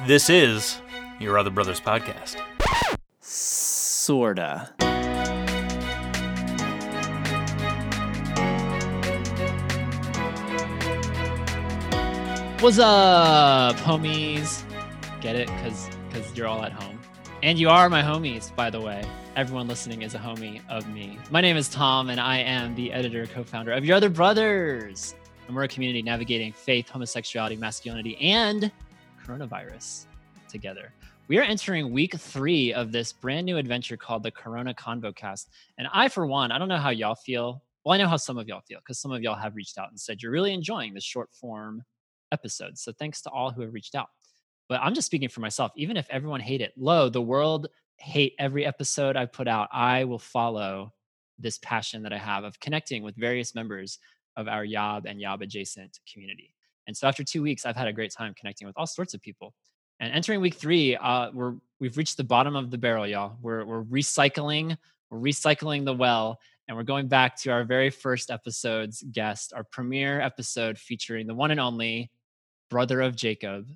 This is your Other Brothers podcast. Sorta. What's up, homies? Get it? Cause, cause you're all at home, and you are my homies, by the way. Everyone listening is a homie of me. My name is Tom, and I am the editor, co-founder of Your Other Brothers, and we're a community navigating faith, homosexuality, masculinity, and coronavirus together. We are entering week three of this brand new adventure called the Corona Convocast. And I, for one, I don't know how y'all feel. Well, I know how some of y'all feel because some of y'all have reached out and said you're really enjoying the short form episodes. So thanks to all who have reached out. But I'm just speaking for myself. Even if everyone hate it, lo, the world hate every episode I put out. I will follow this passion that I have of connecting with various members of our Yob and Yob adjacent community. And so after two weeks, I've had a great time connecting with all sorts of people. And entering week three, uh, we're we've reached the bottom of the barrel, y'all. We're we're recycling, we're recycling the well, and we're going back to our very first episode's guest, our premiere episode featuring the one and only brother of Jacob,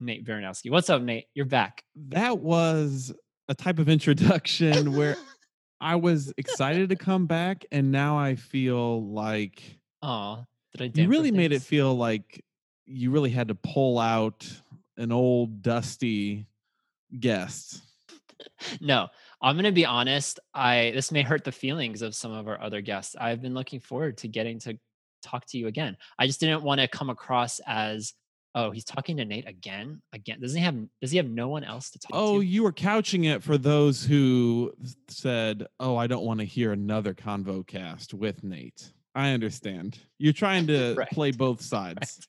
Nate Baranowski. What's up, Nate? You're back. That was a type of introduction where I was excited to come back, and now I feel like Oh, did I? did. you really made it feel like you really had to pull out an old dusty guest. no i'm going to be honest i this may hurt the feelings of some of our other guests i've been looking forward to getting to talk to you again i just didn't want to come across as oh he's talking to nate again again doesn't he have does he have no one else to talk Oh, to you were couching it for those who said, "Oh, I don't want to hear another convo cast with Nate." I understand. You're trying to Right, play both sides.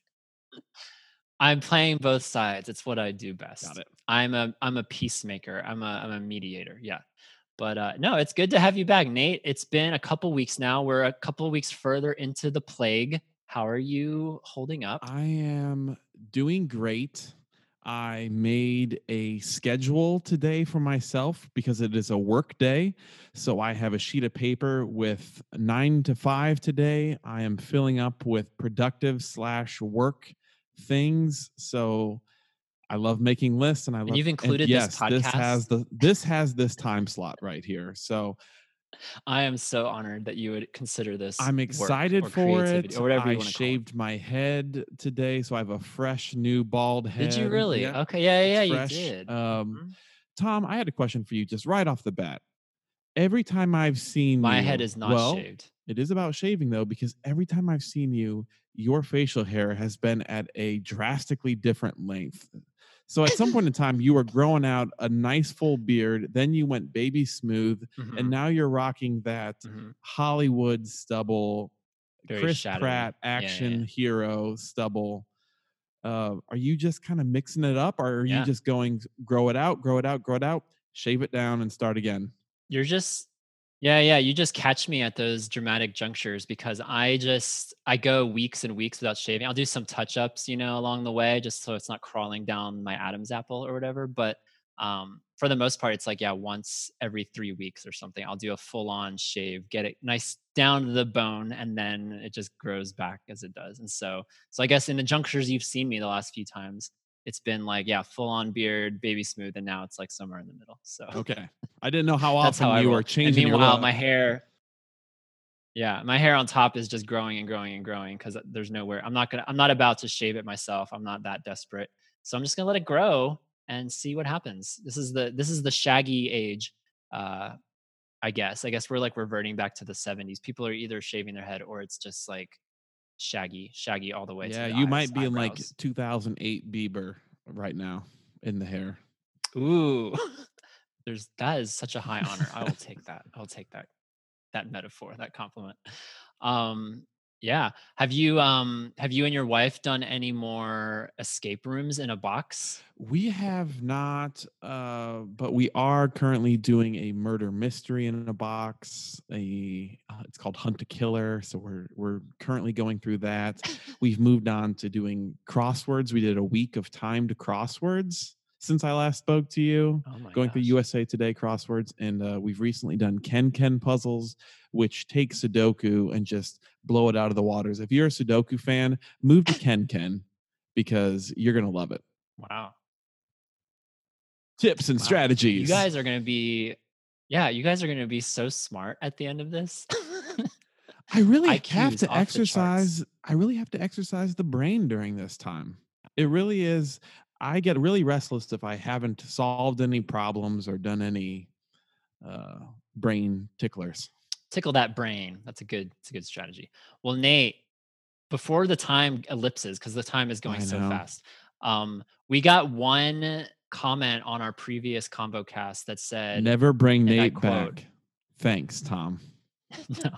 i'm playing both sides it's what i do best Got it. i'm a i'm a peacemaker i'm a i'm a mediator yeah but uh no it's good to have you back nate it's been a couple weeks now we're a couple weeks further into the plague how are you holding up I am doing great. I made a schedule today for myself because it is a work day. So I have a sheet of paper with nine to five today. I am filling up with productive slash work things. So I love making lists, and I love. you've included this yes, This has the this has this time slot right here. So I am so honored that you would consider this. I'm excited or for it. or whatever I you want to shaved my head today, so I have a fresh new bald head. Did you really? Yeah, Okay, yeah, yeah, it's you fresh. did. Um, Mhm. Tom, I had a question for you just right off the bat. Every time I've seen My you, head is not well, shaved. It is about shaving though, because every time I've seen you, your facial hair has been at a drastically different length. So at some point in time, you were growing out a nice full beard, then you went baby smooth, Mhm, and now you're rocking that mhm. Hollywood stubble, Very Chris shadowy. Pratt Yeah, yeah, action yeah. hero stubble. Uh, are you just kind of mixing it up, or are Yeah. you just going grow it out, grow it out, grow it out, shave it down, and start again? You're just, yeah, yeah. You just catch me at those dramatic junctures because I just I go weeks and weeks without shaving. I'll do some touch ups, you know, along the way, just so it's not crawling down my Adam's apple or whatever. But um, for the most part, it's like yeah, once every three weeks or something. I'll do a full on shave, get it nice down to the bone, and then it just grows back as it does. And so, so I guess in the junctures you've seen me the last few times, it's been like yeah, full on beard, baby smooth, and now it's like somewhere in the middle. So Okay, I didn't know how often how you were changing. And meanwhile, my hair, yeah, my hair on top is just growing and growing and growing because there's nowhere. I'm not gonna. I'm not about to shave it myself. I'm not that desperate. So I'm just gonna let it grow and see what happens. This is the this is the shaggy age. Uh, I guess. I guess we're like reverting back to the 70s. People are either shaving their head or it's just like shaggy, shaggy all the way. to yeah, the you eyes, might be in like 2008 Bieber right now in the hair. Ooh, there's that is such a high honor. I will take that. I will take that that metaphor, that compliment. Um, yeah. Have you um have you and your wife done any more escape rooms in a box? We have not, uh, but we are currently doing a murder mystery in a box. A uh, it's called Hunt a Killer. So we're we're currently going through that. We've moved on to doing crosswords. We did a week of timed crosswords since I last spoke to you. Oh my going through. USA Today crosswords, and uh, we've recently done KenKen puzzles, which take Sudoku and just blow it out of the waters. If you're a Sudoku fan, move to KenKen because you're gonna love it. Wow. Tips and Wow. strategies. You guys are going to be, yeah, you guys are going to be so smart at the end of this. I really have to off the charts. exercise. I really have to exercise the brain during this time. It really is. I get really restless if I haven't solved any problems or done any uh, brain ticklers. Tickle that brain. That's a good, it's a good strategy. Well, Nate, before the time ellipses, because the time is going so fast, um, we got one comment on our previous convo cast that said, Never bring Nate quote, back. Thanks, Tom. no.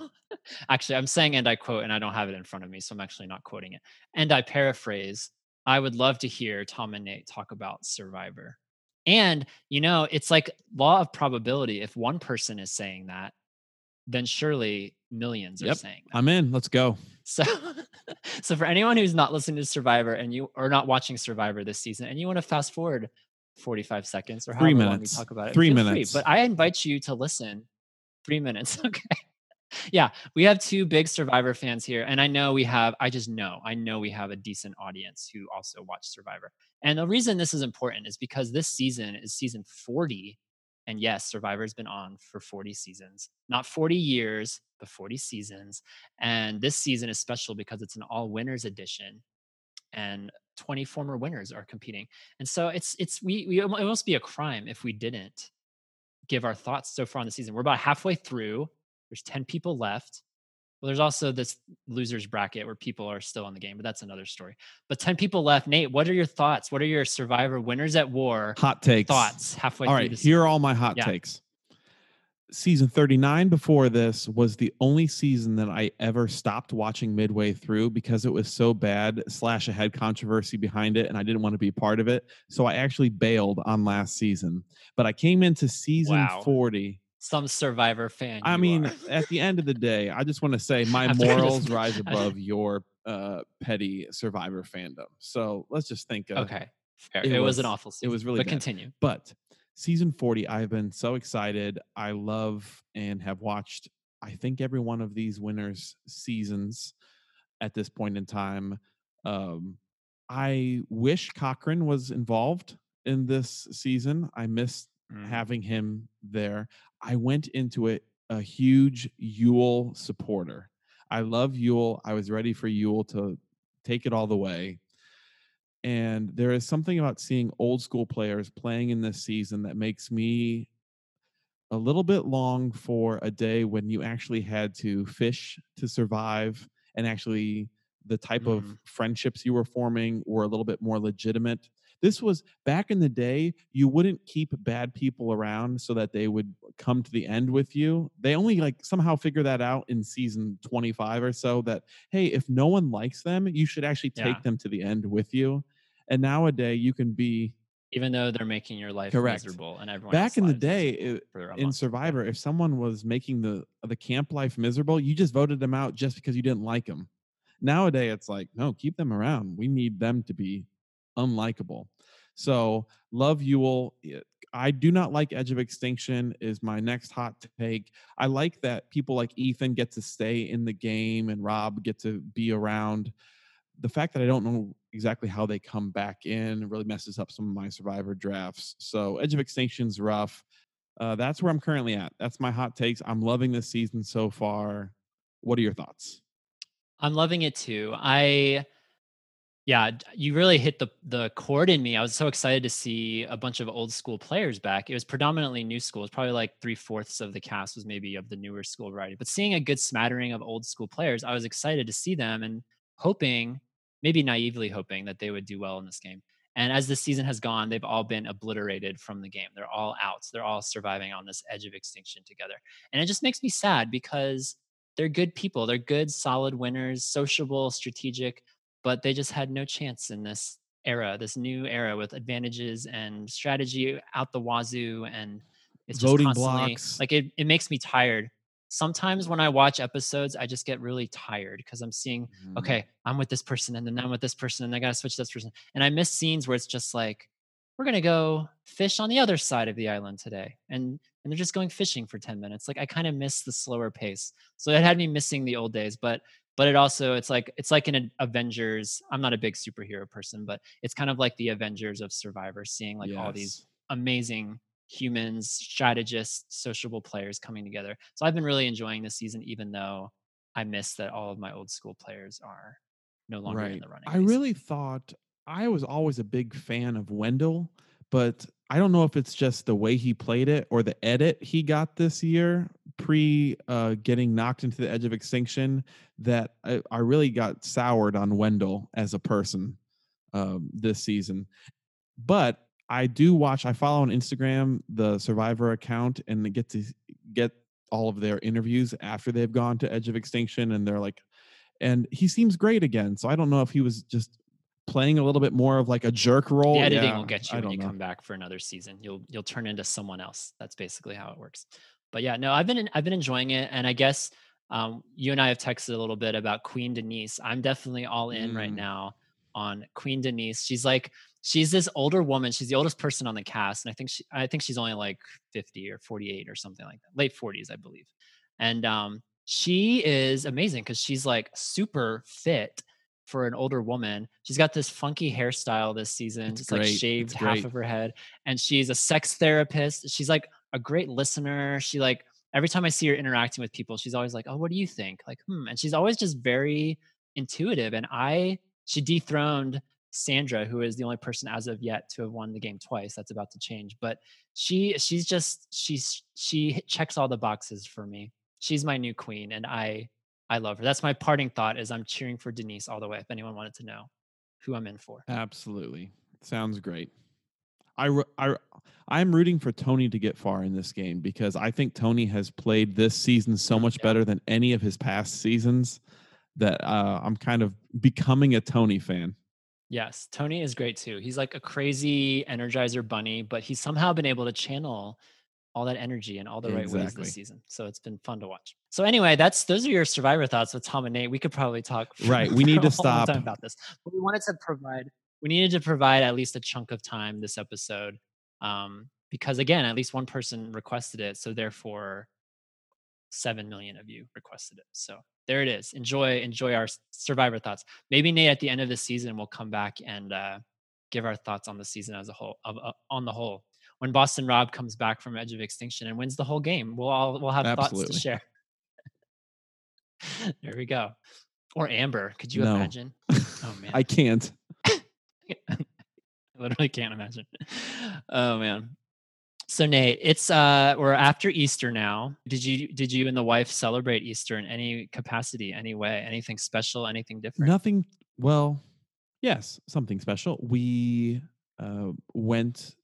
Actually, I'm saying and I quote, and I don't have it in front of me, so I'm actually not quoting it. And I paraphrase, I would love to hear Tom and Nate talk about Survivor. And, you know, it's like law of probability. If one person is saying that, then surely millions are saying that. I'm in. Let's go. So, so for anyone who's not listening to Survivor and you are not watching Survivor this season, and you want to fast forward 45 seconds or Three however long we talk about it, Three feel free. minutes. But I invite you to listen. Three minutes, okay? Yeah, we have two big Survivor fans here, and I know we have. I just know, I know we have a decent audience who also watch Survivor. And the reason this is important is because this season is season 40 and yes, Survivor's been on for 40 seasons, not 40 years, but 40 seasons. And this season is special because it's an all winners edition and 20 former winners are competing. And so it's, it's, we, we, it must be a crime if we didn't give our thoughts so far on the season. We're about halfway through, there's 10 people left. Well, there's also this losers bracket where people are still in the game, but that's another story. But 10 people left. Nate, what are your thoughts? What are your Survivor winners at war Hot takes. thoughts halfway All through right, here are all my hot Yeah. takes. Season 39 before this was the only season that I ever stopped watching midway through because it was so bad, slash, I had controversy behind it and I didn't want to be part of it. So I actually bailed on last season. But I came into season Wow. 40. Some Survivor fan. I mean, are. at the end of the day, I just want to say my morals rise above your uh, petty survivor fandom. So let's just think of okay, fair. it It, was, an awful season. It was really But bad. continue. But season 40, I've been so excited. I love and have watched, I think, every one of these winners' seasons at this point in time. Um, I wish Cochran was involved in this season. I missed Mm. having him there. I went into it a huge Yul supporter. I love Yul. I was ready for Yul to take it all the way. And there is something about seeing old school players playing in this season that makes me a little bit long for a day when you actually had to fish to survive and actually the type of Mhm. friendships you were forming were a little bit more legitimate. This was back in the day, you wouldn't keep bad people around so that they would come to the end with you. They only like somehow figure that out in season 25 or so that, hey, if no one likes them, you should actually take Yeah. them to the end with you. And nowadays, you can be Even though they're making your life Correct. miserable and everyone back in the day it, in. Survivor. If someone was making the the camp life miserable, you just voted them out just because you didn't like them. Nowadays, it's like no, keep them around. We need them to be unlikable. So love Yul. It- I do not like Edge of Extinction. Is my next hot take. I like that people like Ethan get to stay in the game and Rob get to be around. The fact that I don't know exactly how they come back in really messes up some of my Survivor drafts. So Edge of Extinction's rough. Uh, that's where I'm currently at. That's my hot takes. I'm loving this season so far. What are your thoughts? I'm loving it too. I yeah, you really hit the the chord in me. I was so excited to see a bunch of old school players back. It was predominantly new school. It's probably like three fourths of the cast was maybe of the newer school variety. But seeing a good smattering of old school players, I was excited to see them and hoping, maybe naively hoping that they would do well in this game. And as the season has gone, they've all been obliterated from the game. They're all out. They're all surviving on this edge of extinction together. And it just makes me sad because they're good people. They're good, solid winners, sociable, strategic, but they just had no chance in this era, this new era with advantages and strategy out the wazoo. And it's just Voting constantly blocks. like it, it makes me tired. Sometimes when I watch episodes, I just get really tired because I'm seeing Mm-hmm. okay, I'm with this person and then I'm with this person and I got to switch to this person. And I miss scenes where it's just like, we're going to go fish on the other side of the island today. And and they're just going fishing for 10 minutes. Like I kind of miss the slower pace. So it had me missing the old days, but but it also it's like it's like an Avengers. I'm not a big superhero person, but it's kind of like the Avengers of Survivor seeing like all these amazing humans, strategists, sociable players coming together. So I've been really enjoying this season, even though I miss that all of my old school players are no longer in the running. I basically. really thought I was always a big fan of Wendell, but I don't know if it's just the way he played it or the edit he got this year pre uh, getting knocked into the edge of extinction that I, I really got soured on Wendell as a person um, this season. But I do watch, I follow on Instagram the Survivor account and get to get all of their interviews after they've gone to Edge of Extinction and they're like, and he seems great again. So I don't know if he was just playing a little bit more of like a jerk role. the editing Yeah, will get you when you know. come back for another season. You'll you'll turn into someone else. That's basically how it works. But yeah, no, I've been I've been enjoying it, and I guess um, you and I have texted a little bit about Queen Denise. I'm definitely all in right Mm. now on Queen Denise. She's like she's this older woman. She's the oldest person on the cast, and I think she I think she's only like 50 or 48 or something like that, late 40s, I believe. And um, she is amazing because she's like super fit for an older woman. She's got this funky hairstyle this season, It's just like shaved It's half of her head. And she's a sex therapist. She's like a great listener. She like every time I see her interacting with people, she's always like, "Oh, what do you think?" Like, hmm. And she's always just very intuitive. And I, she dethroned Sandra, who is the only person as of yet to have won the game twice. That's about to change, but she, she's just, she's, she checks all the boxes for me. She's my new queen, and I, I love her. That's my parting thought. Is I'm cheering for Denise all the way. If anyone wanted to know who I'm in for, Absolutely. Sounds great. I, I, I'm rooting for Tony to get far in this game because I think Tony has played this season so much Yeah. better than any of his past seasons that uh, I'm kind of becoming a Tony fan. Yes, Tony is great too. He's like a crazy energizer bunny, but he's somehow been able to channel all that energy in all the right ways this season. So it's been fun to watch. So anyway, that's those are your survivor thoughts with Tom and Nate. We could probably talk for, Right, we need to a whole time stop. about this. But we wanted to provide we needed to provide at least a chunk of time this episode. Um, because again, at least one person requested it. So therefore seven million of you requested it. So there it is. Enjoy, enjoy our survivor thoughts. Maybe Nate at the end of the season will come back and uh, give our thoughts on the season as a whole. Of, uh, on the whole, when Boston Rob comes back from Edge of Extinction and wins the whole game, we'll all we'll have thoughts to share. there we go. Or Amber, could you No. imagine? Oh man, I can't. I literally can't imagine. Oh man. So Nate, it's uh we're after Easter now. Did you did you and the wife celebrate Easter in any capacity, any way, anything special, anything different? Nothing. Well, yes, something special. We uh, went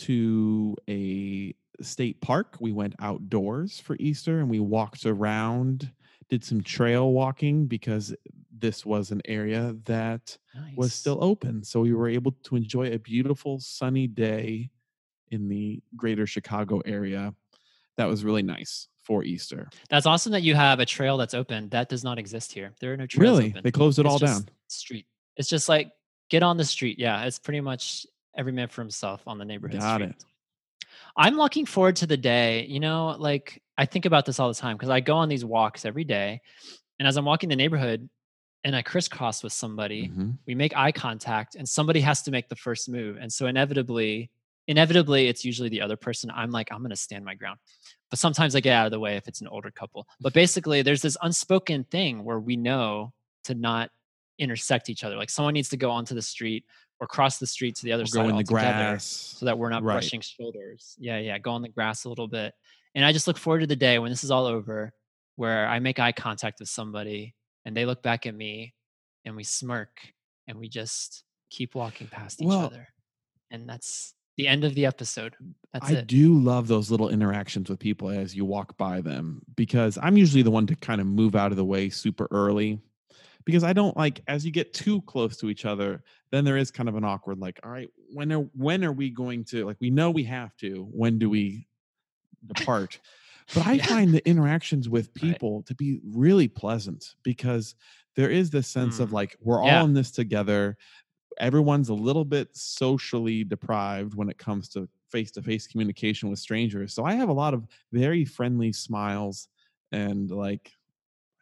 to a state park. We went outdoors for Easter and we walked around, did some trail walking because this was an area that was still open. So we were able to enjoy a beautiful sunny day in the greater Chicago area. That was really nice for Easter. That's awesome that you have a trail that's open. That does not exist here. There are no trails Really? open. They closed it It's all down. Street. It's just like get on the street. Yeah, it's pretty much every man for himself on the neighborhood Got street. it. I'm looking forward to the day. You know, like I think about this all the time because I go on these walks every day, and as I'm walking the neighborhood, and I crisscross with somebody, Mhm. we make eye contact, and somebody has to make the first move, and so inevitably, inevitably, it's usually the other person. I'm like, I'm going to stand my ground, but sometimes I get out of the way if it's an older couple. But basically, there's this unspoken thing where we know to not intersect each other. Like someone needs to go onto the street or cross the street to the other Or side go in the grass. so that we're not Right. brushing shoulders. Yeah, yeah, go on the grass a little bit. And I just look forward to the day when this is all over where I make eye contact with somebody and they look back at me and we smirk and we just keep walking past each Well- other. And that's the end of the episode. That's I it. do love those little interactions with people as you walk by them because I'm usually the one to kind of move out of the way super early because I don't like as you get too close to each other, then there is kind of an awkward like, all right, when are when are we going to like we know we have to, when do we depart? But I Yeah. find the interactions with Right. people to be really pleasant because there is this sense of Mm. like we're all in this together. Everyone's a little bit socially deprived when it comes to face to face communication with strangers. So I have a lot of very friendly smiles and like,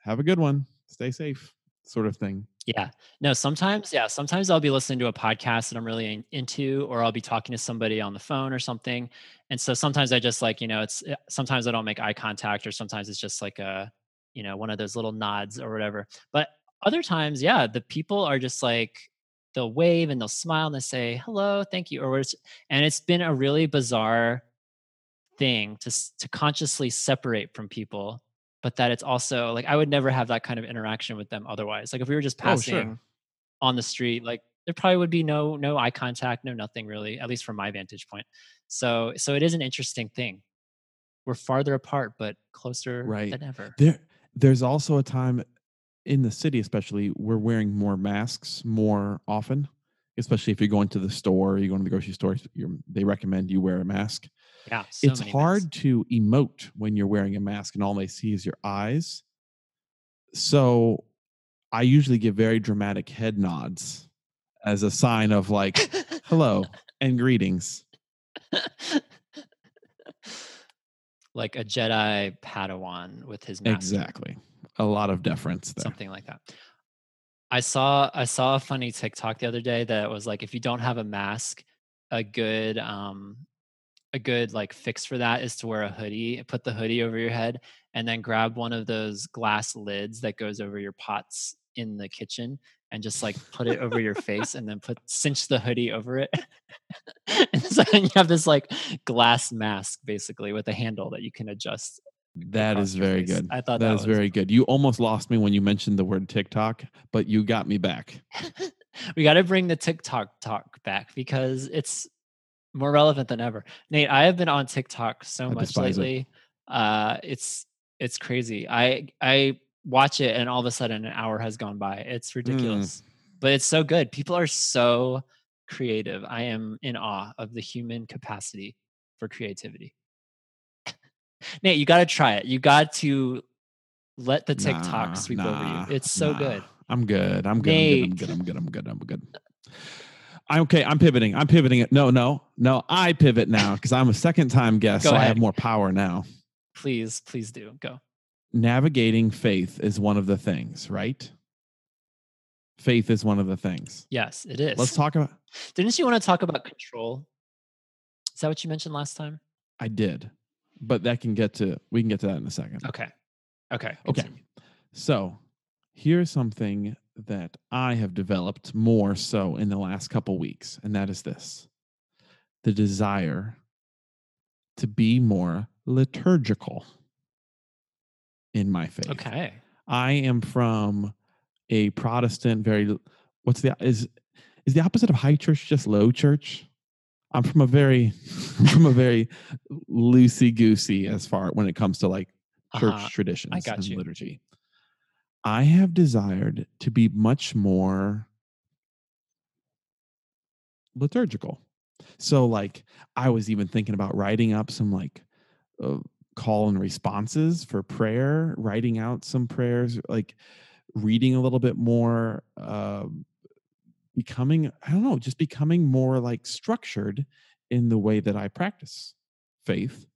have a good one. Stay safe. Sort of thing. Yeah. No, sometimes, yeah, sometimes I'll be listening to a podcast that I'm really in, into, or I'll be talking to somebody on the phone or something. And so sometimes I just like, you know, it's eh, sometimes I don't make eye contact, or sometimes it's just like a, you know, one of those little nods or whatever. But other times, yeah, the people are just like, they'll wave and they'll smile and they say, hello, thank you. Or, and it's been a really bizarre thing to, to consciously separate from people but that it's also like I would never have that kind of interaction with them otherwise. Like if we were just passing oh, sure. on the street, like there probably would be no no eye contact, no nothing really, at least from my vantage point. So so it is an interesting thing. We're farther apart, but closer right. than ever. There there's also a time in the city, especially, we're wearing more masks more often. Especially if you're going to the store, you're going to the grocery store, they recommend you wear a mask. Yeah. So it's hard to emote when you're wearing a mask and all they see is your eyes. So I usually give very dramatic head nods as a sign of like, hello and greetings. like a Jedi Padawan with his mask. Exactly. A lot of deference there. Something like that. I saw I saw a funny TikTok the other day that was like if you don't have a mask, a good um a good like fix for that is to wear a hoodie, put the hoodie over your head, and then grab one of those glass lids that goes over your pots in the kitchen and just like put it over your face and then put cinch the hoodie over it. and so you have this like glass mask basically with a handle that you can adjust. That is very face. good. I thought that, that is very good. You almost lost me when you mentioned the word TikTok, but you got me back. we got to bring the TikTok talk back because it's more relevant than ever. Nate, I have been on TikTok so I much lately. It. Uh, it's it's crazy. I I watch it and all of a sudden an hour has gone by. It's mm. ridiculous. Mm. But it's so good. People are so creative. I am in awe of the human capacity for creativity. Nate, you got to try it. You got to let the TikTok nah, sweep nah, over you. It's so nah. good. I'm good. I'm good. I'm good. I'm good. I'm good. I'm good. I'm good. I'm good okay. I'm pivoting. I'm pivoting it. No, no, no. I pivot now because I'm a second time guest, so ahead. I have more power now. Please, please do. Go. Navigating faith is one of the things, right? Faith is one of the things. Yes, it is. Let's talk about. Didn't you want to talk about control? Is that what you mentioned last time? I did, but that can get to. We can get to that in a second. Okay. Okay. Continue. Okay. So here's something that I have developed more so in the last couple weeks, and that is this the desire to be more liturgical in my faith. Okay. I am from a Protestant, very what's the is is the opposite of high church just low church? I'm from a very from a very loosey goosey as far when it comes to like church uh-huh. traditions and you. liturgy. I have desired to be much more liturgical. So, like, I was even thinking about writing up some like uh, call and responses for prayer, writing out some prayers, like reading a little bit more, uh, becoming, I don't know, just becoming more like structured in the way that I practice faith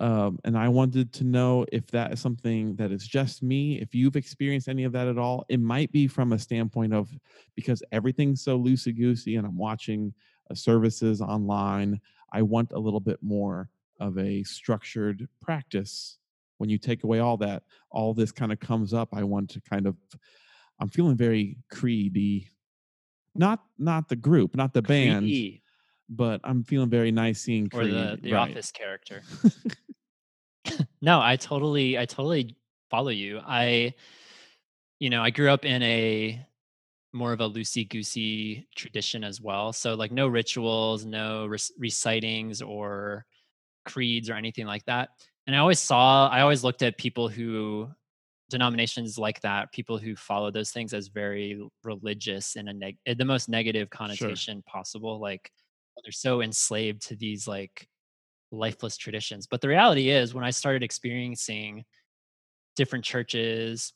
um, and I wanted to know if that is something that is just me, if you've experienced any of that at all. It might be from a standpoint of because everything's so loosey goosey and I'm watching uh, services online, I want a little bit more of a structured practice. When you take away all that, all this kind of comes up. I want to kind of, I'm feeling very creedy. Not not the group, not the Creedy. band, but I'm feeling very Nicene Creed. Or the, the right. office character. no, I totally, I totally follow you. I, you know, I grew up in a more of a loosey goosey tradition as well. So like no rituals, no re- recitings or creeds or anything like that. And I always saw, I always looked at people who denominations like that, people who follow those things as very religious in a neg- the most negative connotation sure. possible. Like they're so enslaved to these like lifeless traditions. But the reality is, when I started experiencing different churches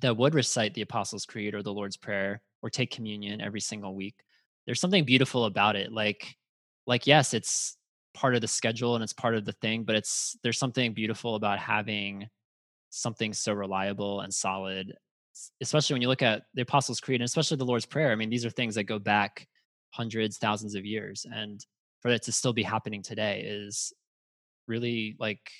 that would recite the Apostles' Creed or the Lord's Prayer or take communion every single week, there's something beautiful about it. Like, like yes, it's part of the schedule and it's part of the thing, but it's there's something beautiful about having something so reliable and solid especially when you look at the Apostles' Creed and especially the Lord's Prayer. I mean, these are things that go back hundreds, thousands of years, and for it to still be happening today is really like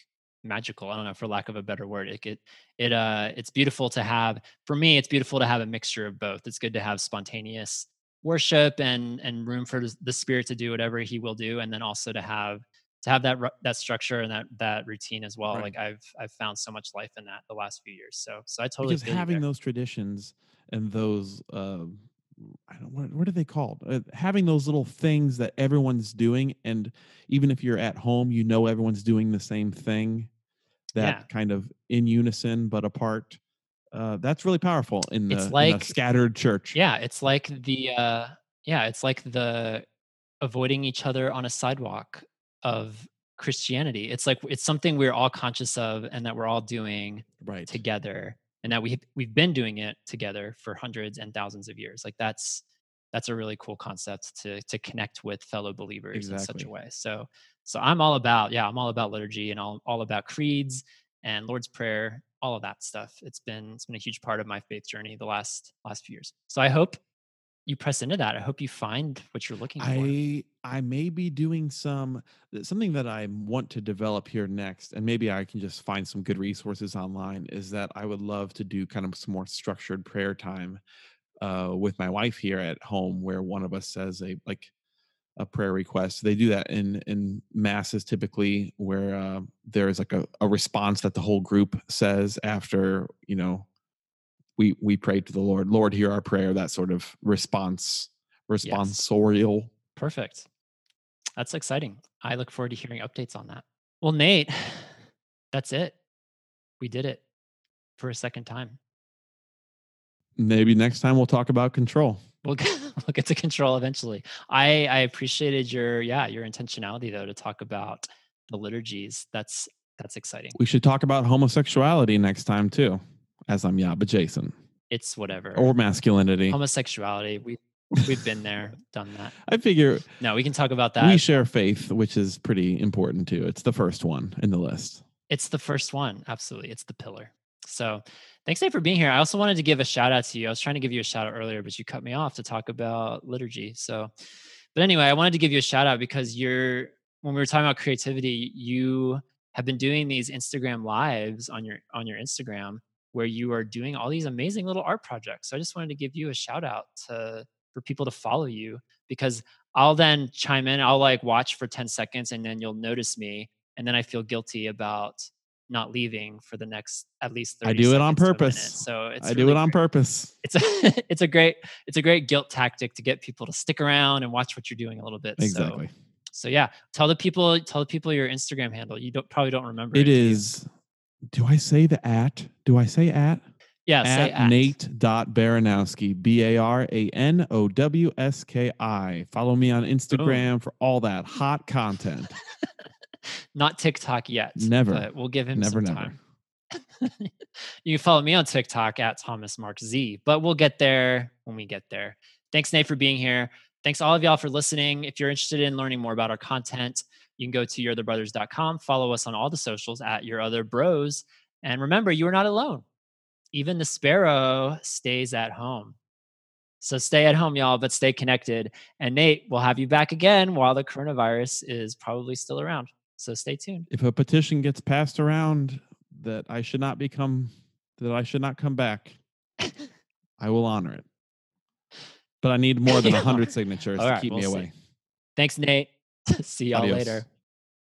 magical. I don't know, for lack of a better word. It it, it uh it's beautiful to have. For me, it's beautiful to have a mixture of both. It's good to have spontaneous worship and and room for the spirit to do whatever he will do and then also to have to have that that structure and that that routine as well Right. like i've i've found so much life in that the last few years so so i totally because having there. those traditions and those uh, I don't what, what are they called? Uh, having those little things that everyone's doing, and even if you're at home, you know everyone's doing the same thing. That Yeah. kind of in unison but apart. Uh, that's really powerful in the, It's in a like- scattered church. yeah it's like the uh yeah it's like the avoiding each other on a sidewalk of christianity it's like it's something we're all conscious of and that we're all doing right. together and that we we've been doing it together for hundreds and thousands of years like that's that's a really cool concept to to connect with fellow believers in such a way. So so i'm all about yeah i'm all about liturgy and all, all about creeds and lord's prayer all of that stuff. It's been it's been a huge part of my faith journey the last last few years. So i hope you press into that i hope you find what you're looking for I I may be doing some something that I want to develop here next, and maybe I can just find some good resources online. Is that I would love to do kind of some more structured prayer time uh, with my wife here at home, where one of us says a like a prayer request. They do that in in masses typically, where uh, there is like a, a response that the whole group says after you know we we pray to the Lord. Lord, hear our prayer. That sort of response responsorial. Perfect. That's exciting. I look forward to hearing updates on that. Well, Nate, that's it. We did it for a second time. Maybe next time we'll talk about control. We'll get, we'll get to control eventually. I I appreciated your yeah your intentionality though to talk about the liturgies. That's that's exciting. We should talk about homosexuality next time too, as I'm Yob adjacent, It's whatever. or masculinity. homosexuality. We we've been there, done that. I figure No, we can talk about that. we share faith, which is pretty important too. It's the first one in the list. It's the first one. Absolutely. It's the pillar. So thanks, Dave, for being here. I also wanted to give a shout out to you. I was trying to give you a shout out earlier, but you cut me off to talk about liturgy. So, but anyway, I wanted to give you a shout out because you're, when we were talking about creativity, you have been doing these Instagram lives on your, on your Instagram where you are doing all these amazing little art projects. So I just wanted to give you a shout out to, for people to follow you because I'll then chime in. I'll like watch for 10 seconds and then you'll notice me. And then I feel guilty about not leaving for the next at least 30 I do it on seconds to a minute. purpose. So it's I do really it on great. purpose. It's a it's a great it's a great guilt tactic to get people to stick around and watch what you're doing a little bit. So- Exactly. So, yeah, tell the people tell the people your Instagram handle. You don't probably don't remember. It do you? is. Do I say the at? Do I say at? yeah. at at. Nate dot Baranowski, B A R A N O W S K I. Follow me on Instagram for all that hot content. Not TikTok yet. Never. But we'll give him never, some never. time. you can follow me on TikTok at Thomas Mark Z, but we'll get there when we get there. Thanks, Nate, for being here. Thanks all of y'all for listening. If you're interested in learning more about our content, you can go to yourotherbrothers.com. Follow us on all the socials at your other bros. And remember, you are not alone. Even the sparrow stays at home. So stay at home, y'all, but stay connected. And Nate, we'll have you back again while the coronavirus is probably still around. So stay tuned. If a petition gets passed around that I should not become, that I should not come back, I will honor it. But I need more than Yeah. 100 signatures All to keep me we'll see. away. Thanks, Nate. See y'all Adios. later.